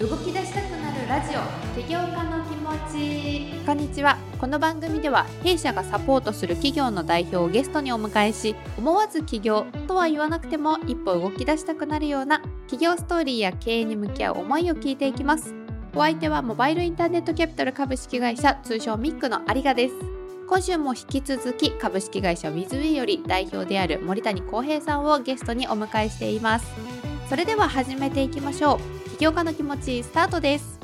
動き出したくなるラジオ。起業家の気持ち。こんにちは。この番組では弊社がサポートする企業の代表をゲストにお迎えし思わず起業とは言わなくても一歩動き出したくなるような企業ストーリーや経営に向き合う思いを聞いていきます。お相手はモバイルインターネットキャピタル株式会社通称ミックの有賀です。今週も引き続き株式会社ウィズウィより代表である森谷康平さんをゲストにお迎えしています。それでは始めていきましょう。起業家の気持ちスタートです。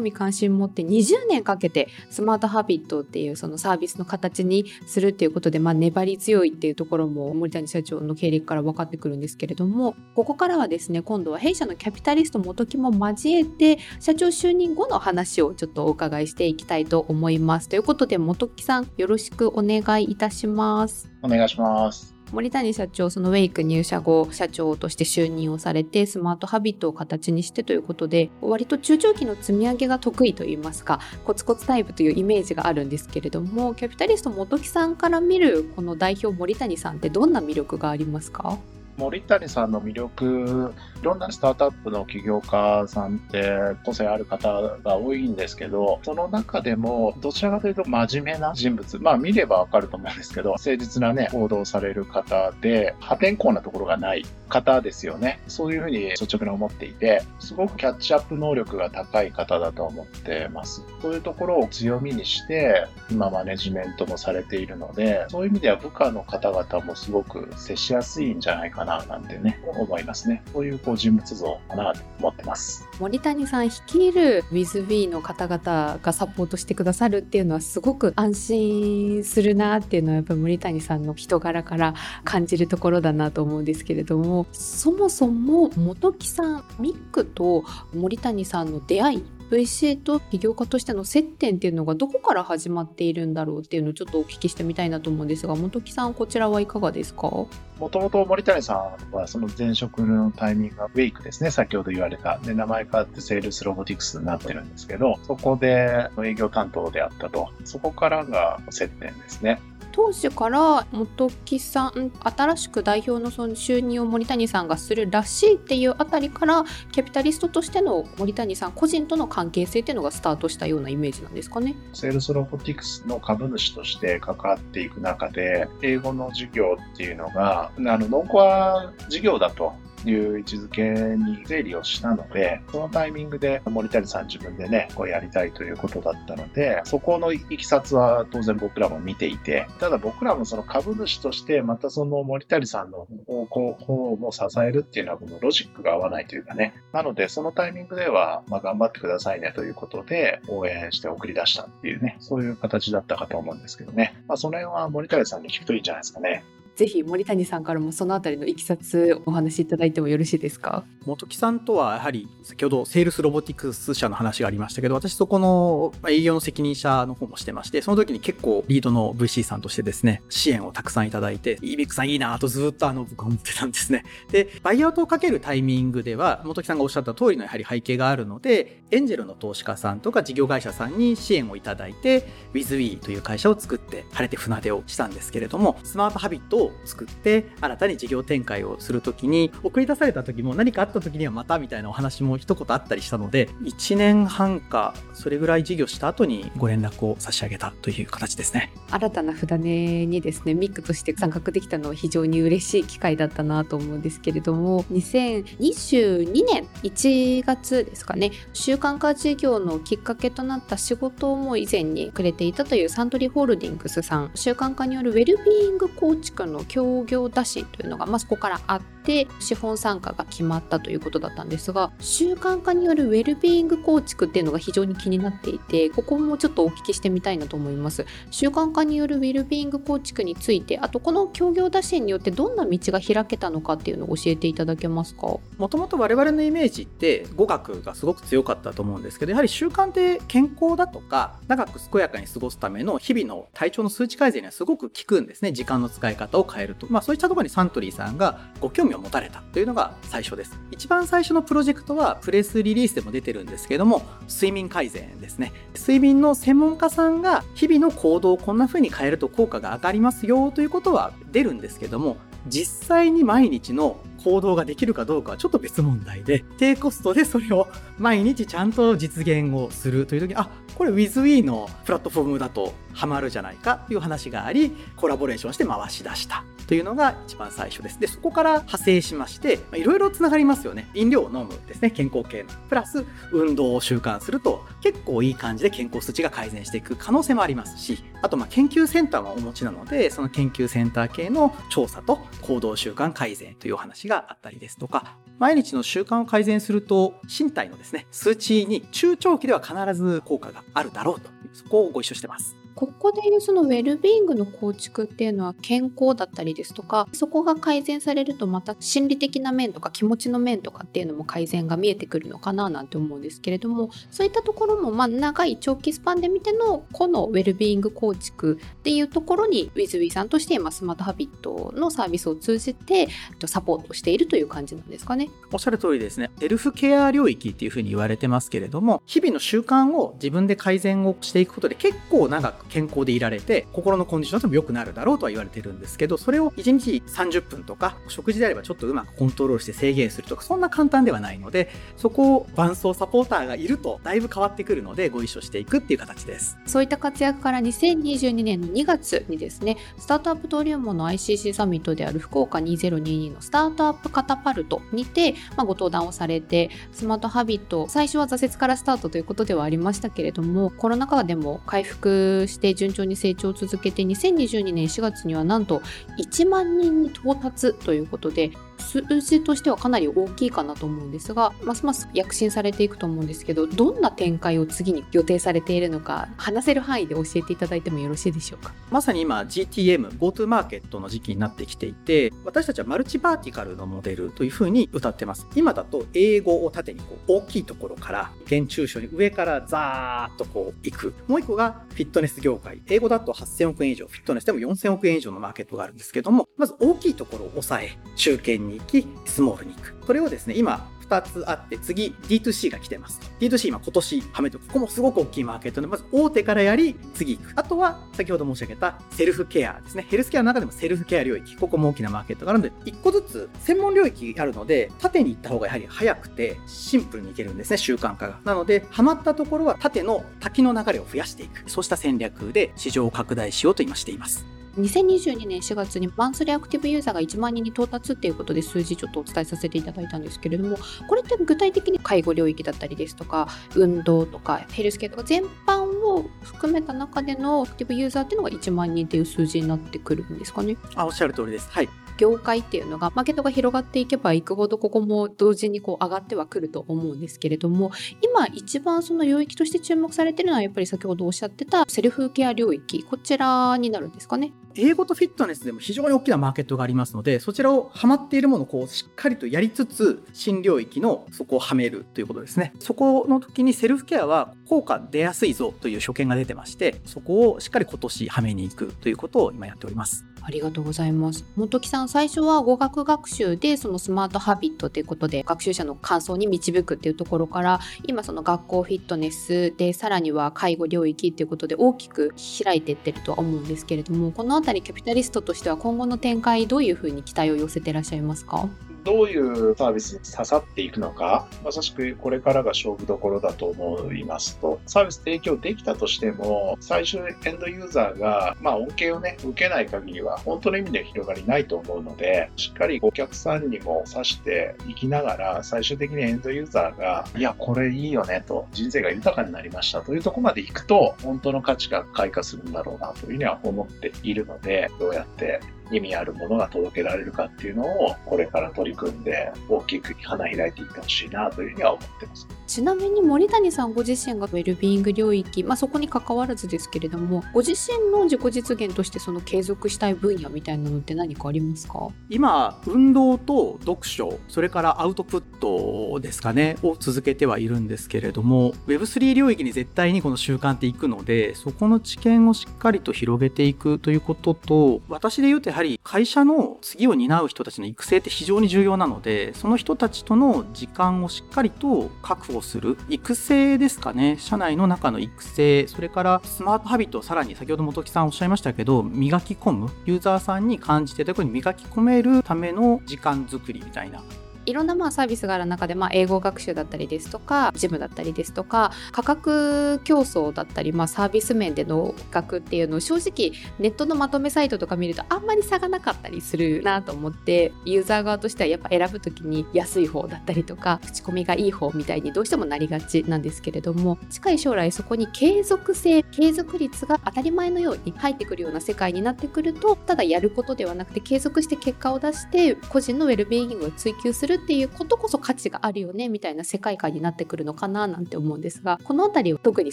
興味関心持って20年かけてスマートハビットっていうそのサービスの形にするっていうことで、まあ、粘り強いっていうところも森谷社長の経歴から分かってくるんですけれどもここからはですね今度は弊社のキャピタリスト元木も交えて社長就任後の話をちょっとお伺いしていきたいと思います。ということで元木さんよろしくお願いいたします。お願いします。森谷社長そのウェイク入社後社長として就任をされてスマートハビットを形にしてということで割と中長期の積み上げが得意といいますかコツコツタイプというイメージがあるんですけれどもキャピタリスト本木さんから見るこの代表森谷さんってどんな魅力がありますか？森谷さんの魅力、いろんなスタートアップの起業家さんって個性ある方が多いんですけど、その中でもどちらかというと真面目な人物、まあ見ればわかると思うんですけど、誠実なね、行動される方で、破天荒なところがない方ですよね。そういうふうに率直に思っていて、すごくキャッチアップ能力が高い方だと思ってます。そういうところを強みにして、今マネジメントもされているので、そういう意味では部下の方々もすごく接しやすいんじゃないかなななんてね、思いますね。そういうこう人物像かなと思ってます。森谷さん率いる WithB の方々がサポートしてくださるっていうのはすごく安心するなっていうのはやっぱり森谷さんの人柄から感じるところだなと思うんですけれども、そもそも本木さん、ミックと森谷さんの出会い VC と起業家としての接点っていうのがどこから始まっているんだろうっていうのをちょっとお聞きしてみたいなと思うんですが本木さんこちらはいかがですか？もともと森谷さんはその前職のタイミングがウェイクですね。先ほど言われたで名前変わってセールスロボティクスになってるんですけどそこで営業担当であったと。そこからが接点ですね。当時から本木さん新しく代表のその就任を森谷さんがするらしいっていうあたりからキャピタリストとしての森谷さん個人との関係性っていうのがスタートしたようなイメージなんですかね。セールスロボティクスの株主として関わっていく中で英語の授業っていうのがあのノンコア事業だという位置づけに整理をしたので、そのタイミングで森谷さん自分でね、こうやりたいということだったので、そこのいきさつは当然僕らも見ていて、ただ僕らもその株主としてまたその森谷さんの方向、方も支えるっていうのはこのロジックが合わないというかね。なのでそのタイミングでは、まあ、頑張ってくださいねということで応援して送り出したっていうね、そういう形だったかと思うんですけどね。まあその辺は森谷さんに聞くといいんじゃないですかね。ぜひ森谷さんからもそのあたりのいきさつお話しいただいてもよろしいですか？本木さんとはやはり先ほどセールスロボティクス社の話がありましたけど私そこの営業の責任者の方もしてましてその時に結構リードの VC さんとしてですね支援をたくさんいただいて EBIC さんいいなとずっとあの僕は思ってたんですね。でバイアウトをかけるタイミングでは本木さんがおっしゃった通りのやはり背景があるのでエンジェルの投資家さんとか事業会社さんに支援をいただいて WithWe という会社を作って晴れて船出をしたんですけれどもスマートハビットを作って新たに事業展開をするときに、送り出された時も何かあった時にはまたみたいなお話も一言あったりしたので、1年半か、それぐらい事業した後にご連絡を差し上げたという形ですね。新たな船にですね、ミックとして参画できたのは非常に嬉しい機会だったなと思うんですけれども、2022年1月ですかね、習慣化事業のきっかけとなった仕事も以前にくれていたというサントリーホールディングスさん、習慣化によるウェルビーイング構築の協業打診というのが、まあ、そこからあって資本参加が決まったということだったんですが習慣化によるウェルビーイング構築っていうのが非常に気になっていてここもちょっとお聞きしてみたいなと思います。習慣化によるウェルビーイング構築についてあとこの協業打診によってどんな道が開けたのかっていうのを教えていただけますか？もともと我々のイメージって語学がすごく強かったと思うんですけどやはり習慣って健康だとか長く健やかに過ごすための日々の体調の数値改善にはすごく効くんですね時間の使い方を変えると。まあそういったところにサントリーさんがご興味を持たれたというのが最初です。一番最初のプロジェクトはプレスリリースでも出てるんですけども、睡眠改善ですね。睡眠の専門家さんが日々の行動をこんな風に変えると効果が上がりますよということは出るんですけども、実際に毎日の行動ができるかどうかはちょっと別問題で、低コストでそれを毎日ちゃんと実現をするという時に、あ、これ WithWe のプラットフォームだとハマるじゃないかという話があり、コラボレーションして回し出した。というのが一番最初です。で、そこから派生しまして、いろいろつながりますよね。飲料を飲むですね、健康系の。プラス、運動を習慣すると、結構いい感じで健康数値が改善していく可能性もありますし、あと、研究センターもお持ちなので、その研究センター系の調査と行動習慣改善というお話があったりですとか、毎日の習慣を改善すると、身体のですね、数値に中長期では必ず効果があるだろうと、そこをご一緒してます。ここでいうそのウェルビーイングの構築っていうのは健康だったりですとかそこが改善されるとまた心理的な面とか気持ちの面とかっていうのも改善が見えてくるのかななんて思うんですけれどもそういったところもまあ長い長期スパンで見ての個のウェルビーイング構築っていうところに WithWe さんとして今スマートハビットのサービスを通じてサポートしているという感じなんですかね。おっしゃる通りですね。セルフケア領域っていうふうに言われてますけれども日々の習慣を自分で改善をしてていくことで結構長く健康でいられて、心のコンディションとも良くなるだろうとは言われてるんですけど、それを1日30分とか、食事であればちょっとうまくコントロールして制限するとか、そんな簡単ではないので、そこを伴走サポーターがいるとだいぶ変わってくるので、ご一緒していくっていう形です。そういった活躍から2022年の2月にですね、スタートアップ登竜門の ICC サミットである福岡2022のスタートアップカタパルトにて、まあ、ご登壇をされて、スマートハビット、最初は挫折からスタートということではありましたけれども、コロナ禍でも回復して順調に成長を続けて2022年4月にはなんと1万人に到達ということで数字としてはかなり大きいかなと思うんですがますます躍進されていくと思うんですけどどんな展開を次に予定されているのか話せる範囲で教えていただいてもよろしいでしょうか？まさに今 GTM GoTo マーケットの時期になってきていて私たちはマルチバーティカルのモデルというふうに歌ってます。今だと英語を縦にこう大きいところから現中小に上からザーッとこう行く。もう一個がフィットネス業界。英語だと8000億円以上フィットネスでも4000億円以上のマーケットがあるんですけどもまず大きいところを抑え中堅にに行きスモールに行くそれをですね今2つあって、次 D2C が来てます。D2C 今今年はめて、ここもすごく大きいマーケットで、まず大手からやり、次行く。あとは、先ほど申し上げたセルフケアですね。ヘルスケアの中でもセルフケア領域、ここも大きなマーケットがあるので、1個ずつ専門領域あるので、縦に行った方がやはり早くて、シンプルにいけるんですね、習慣化が。なので、ハマったところは縦の滝の流れを増やしていく。そうした戦略で市場を拡大しようと今しています。2022年4月にマンスリーアクティブユーザーが1万人に到達っていうことで数字ちょっとお伝えさせていただいたんですけれどもこれって具体的に介護領域だったりですとか運動とかヘルスケアとか全般を含めた中でのアクティブユーザーっていうのが1万人っていう数字になってくるんですかね？あおっしゃる通りです。はい。業界っていうのがマーケットが広がっていけばいくほどここも同時にこう上がってはくると思うんですけれども今一番その領域として注目されてるのはやっぱり先ほどおっしゃってたセルフケア領域こちらになるんですかね。英語とフィットネスでも非常に大きなマーケットがありますのでそちらをハマっているものをこうしっかりとやりつつ新領域のそこをはめるということですね。そこの時にセルフケアは効果出やすいぞという所見が出てましてそこをしっかり今年はめに行くということを今やっております。ありがとうございます。本木さん、最初は語学学習でそのスマートハビットということで学習者の感想に導くっていうところから、今その学校フィットネスでさらには介護領域っていうことで大きく開いていってるとは思うんですけれども、この辺りキャピタリストとしては今後の展開どういうふうに期待を寄せてらっしゃいますか？どういうサービスに刺さっていくのか、まさしくこれからが勝負どころだと思いますと、サービス提供できたとしても、最終エンドユーザーが、まあ、恩恵をね、受けない限りは、本当の意味で広がりないと思うので、しっかりお客さんにも指していきながら、最終的にエンドユーザーが、いや、これいいよねと、人生が豊かになりましたというところまで行くと、本当の価値が開花するんだろうなというふうには思っているので、どうやって意味あるものが届けられるかっていうのを、これから取り組んで、大きく花開いていってほしいなというふうには思ってます。ちなみに森谷さんご自身がウェルビーイング領域、まあ、そこに関わらずですけれども、ご自身の自己実現としてその継続したい分野みたいなのって何かありますか？今、運動と読書、それからアウトプットですかね、を続けてはいるんですけれども、Web3 領域に絶対にこの習慣っていくので、そこの知見をしっかりと広げていくということと、私で言うとやははり会社の次を担う人たちの育成って非常に重要なので、その人たちとの時間をしっかりと確保する育成ですかね。社内の中の育成、それからスマートハビットをさらに先ほど本木さんおっしゃいましたけど、磨き込む、ユーザーさんに感じて特に磨き込めるための時間作りみたいないろんなまあサービスがある中で、まあ、英語学習だったりですとかジムだったりですとか価格競争だったり、まあ、サービス面での比較っていうのを正直ネットのまとめサイトとか見るとあんまり差がなかったりするなと思ってユーザー側としてはやっぱ選ぶ時に安い方だったりとか口コミがいい方みたいにどうしてもなりがちなんですけれども近い将来そこに継続性継続率が当たり前のように入ってくるような世界になってくるとただやることではなくて継続して結果を出して個人のウェルビーイングを追求するっていうことこそ価値があるよねみたいな世界観になってくるのかななんて思うんですがこの辺りは特に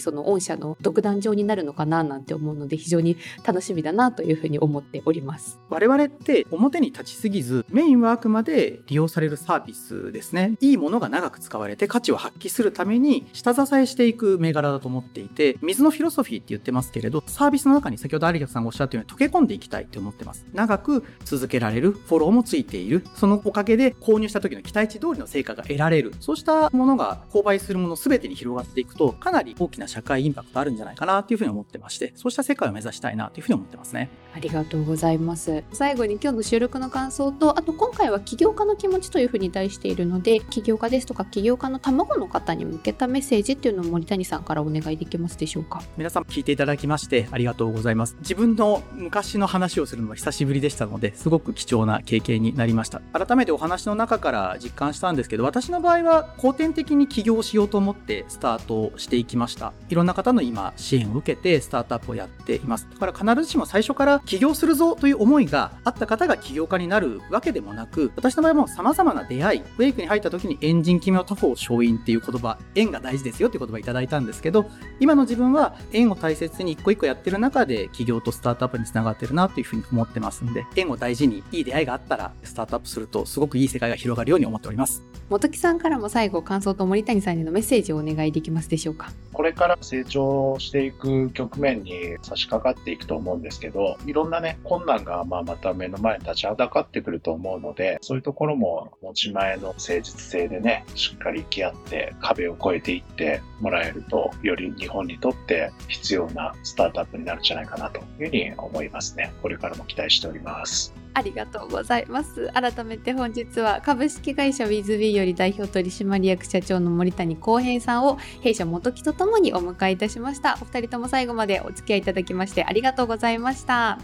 その御社の独壇場になるのかななんて思うので非常に楽しみだなというふうに思っております。我々って表に立ちすぎずメインはあくまで利用されるサービスですね。いいものが長く使われて価値を発揮するために下支えしていく銘柄だと思っていて水のフィロソフィーって言ってますけれどサービスの中に先ほど有田さんがおっしゃったように溶け込んでいきたいって思ってます。長く続けられるフォローもついている。そのおかげで購入した時の期待値通りの成果が得られる。そうしたものが購買するもの全てに広がっていくとかなり大きな社会インパクトあるんじゃないかなっていうふうに思ってましてそうした世界を目指したいなというふうに思ってますね。ありがとうございます。最後に今日の収録の感想とあと今回は起業家の気持ちというふうに題しているので起業家ですとか起業家の卵の方に向けたメッセージっていうのを森谷さんからお願いできますでしょうか？皆さん聞いていただきましてありがとうございます。自分の昔の話をするのは久しぶりでしたのですごく貴重な経験になりました。改めてお話の中から実感したんですけど私の場合は後天的に起業しようと思ってスタートしていきました。いろんな方の今支援を受けてスタートアップをやっています。だから必ずしも最初から起業するぞという思いがあった方が起業家になるわけでもなく私の場合も様々な出会いウェイクに入った時にエンジン決めを他方勝因っていう言葉縁が大事ですよっていう言葉いただいたんですけど今の自分は縁を大切に一個一個やってる中で起業とスタートアップにつながってるなというふうに思ってますんで縁を大事にいい出会いがあったらスタートアップするとすごくいい世界が広がるように思っております本木さんからも最後感想と森谷さんへのメッセージをお願いできますでしょうか？これから成長していく局面に差し掛かっていくと思うんですけど、いろんなね、困難がまあまた目の前に立ちはだかってくると思うので、そういうところも持ち前の誠実性でね、しっかり向き合って壁を越えていってもらえると、より日本にとって必要なスタートアップになるんじゃないかなというふうに思いますね。これからも期待しております。ありがとうございます。改めて本日は株式会社 WithB より代表取締役社長の森谷康平さんを弊社元木とともにお迎えいたしました。お二人とも最後までお付き合いいただきましてありがとうございました。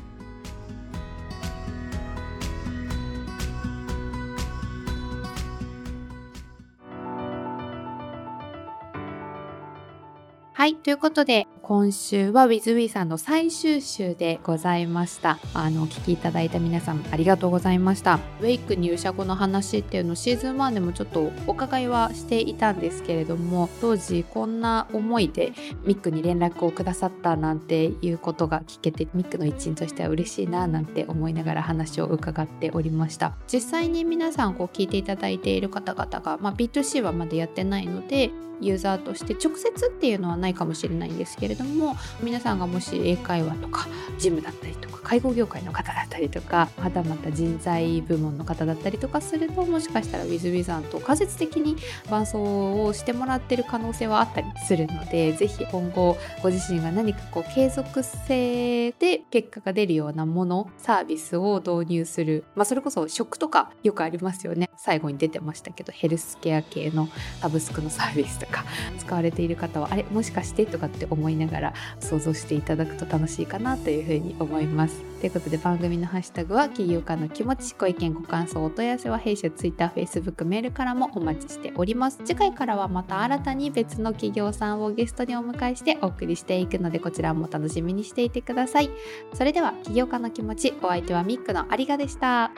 はい。ということで、今週は WithWe さんの最終週でございました。あの、お聞きいただいた皆さんありがとうございました。ウェイク入社後の話っていうのシーズン1でもちょっとお伺いはしていたんですけれども、当時こんな思いでミックに連絡をくださったなんていうことが聞けて、ミックの一員としては嬉しいななんて思いながら話を伺っておりました。実際に皆さんこう聞いていただいている方々が、まあ、B2C はまだやってないので、ユーザーとして直接っていうのはないかもしれないんですけれどれども皆さんがもし英会話とかジムだったりとか介護業界の方だったりとかはたまた人材部門の方だったりとかするともしかしたら WithWe さんと間接的に伴走をしてもらってる可能性はあったりするのでぜひ今後ご自身が何かこう継続性で結果が出るようなものサービスを導入する、まあ、それこそ食とかよくありますよね。最後に出てましたけどヘルスケア系のサブスクのサービスとか使われている方はあれもしかしてとかって思いながらながら想像していただくと楽しいかなというふうに思います。ということで番組のハッシュタグは起業家の気持ちご意見ご感想お問い合わせは弊社 Twitter、Facebook、メールからもお待ちしております。次回からはまた新たに別の企業さんをゲストにお迎えしてお送りしていくのでこちらも楽しみにしていてください。それでは起業家の気持ちお相手はミックのありがでした。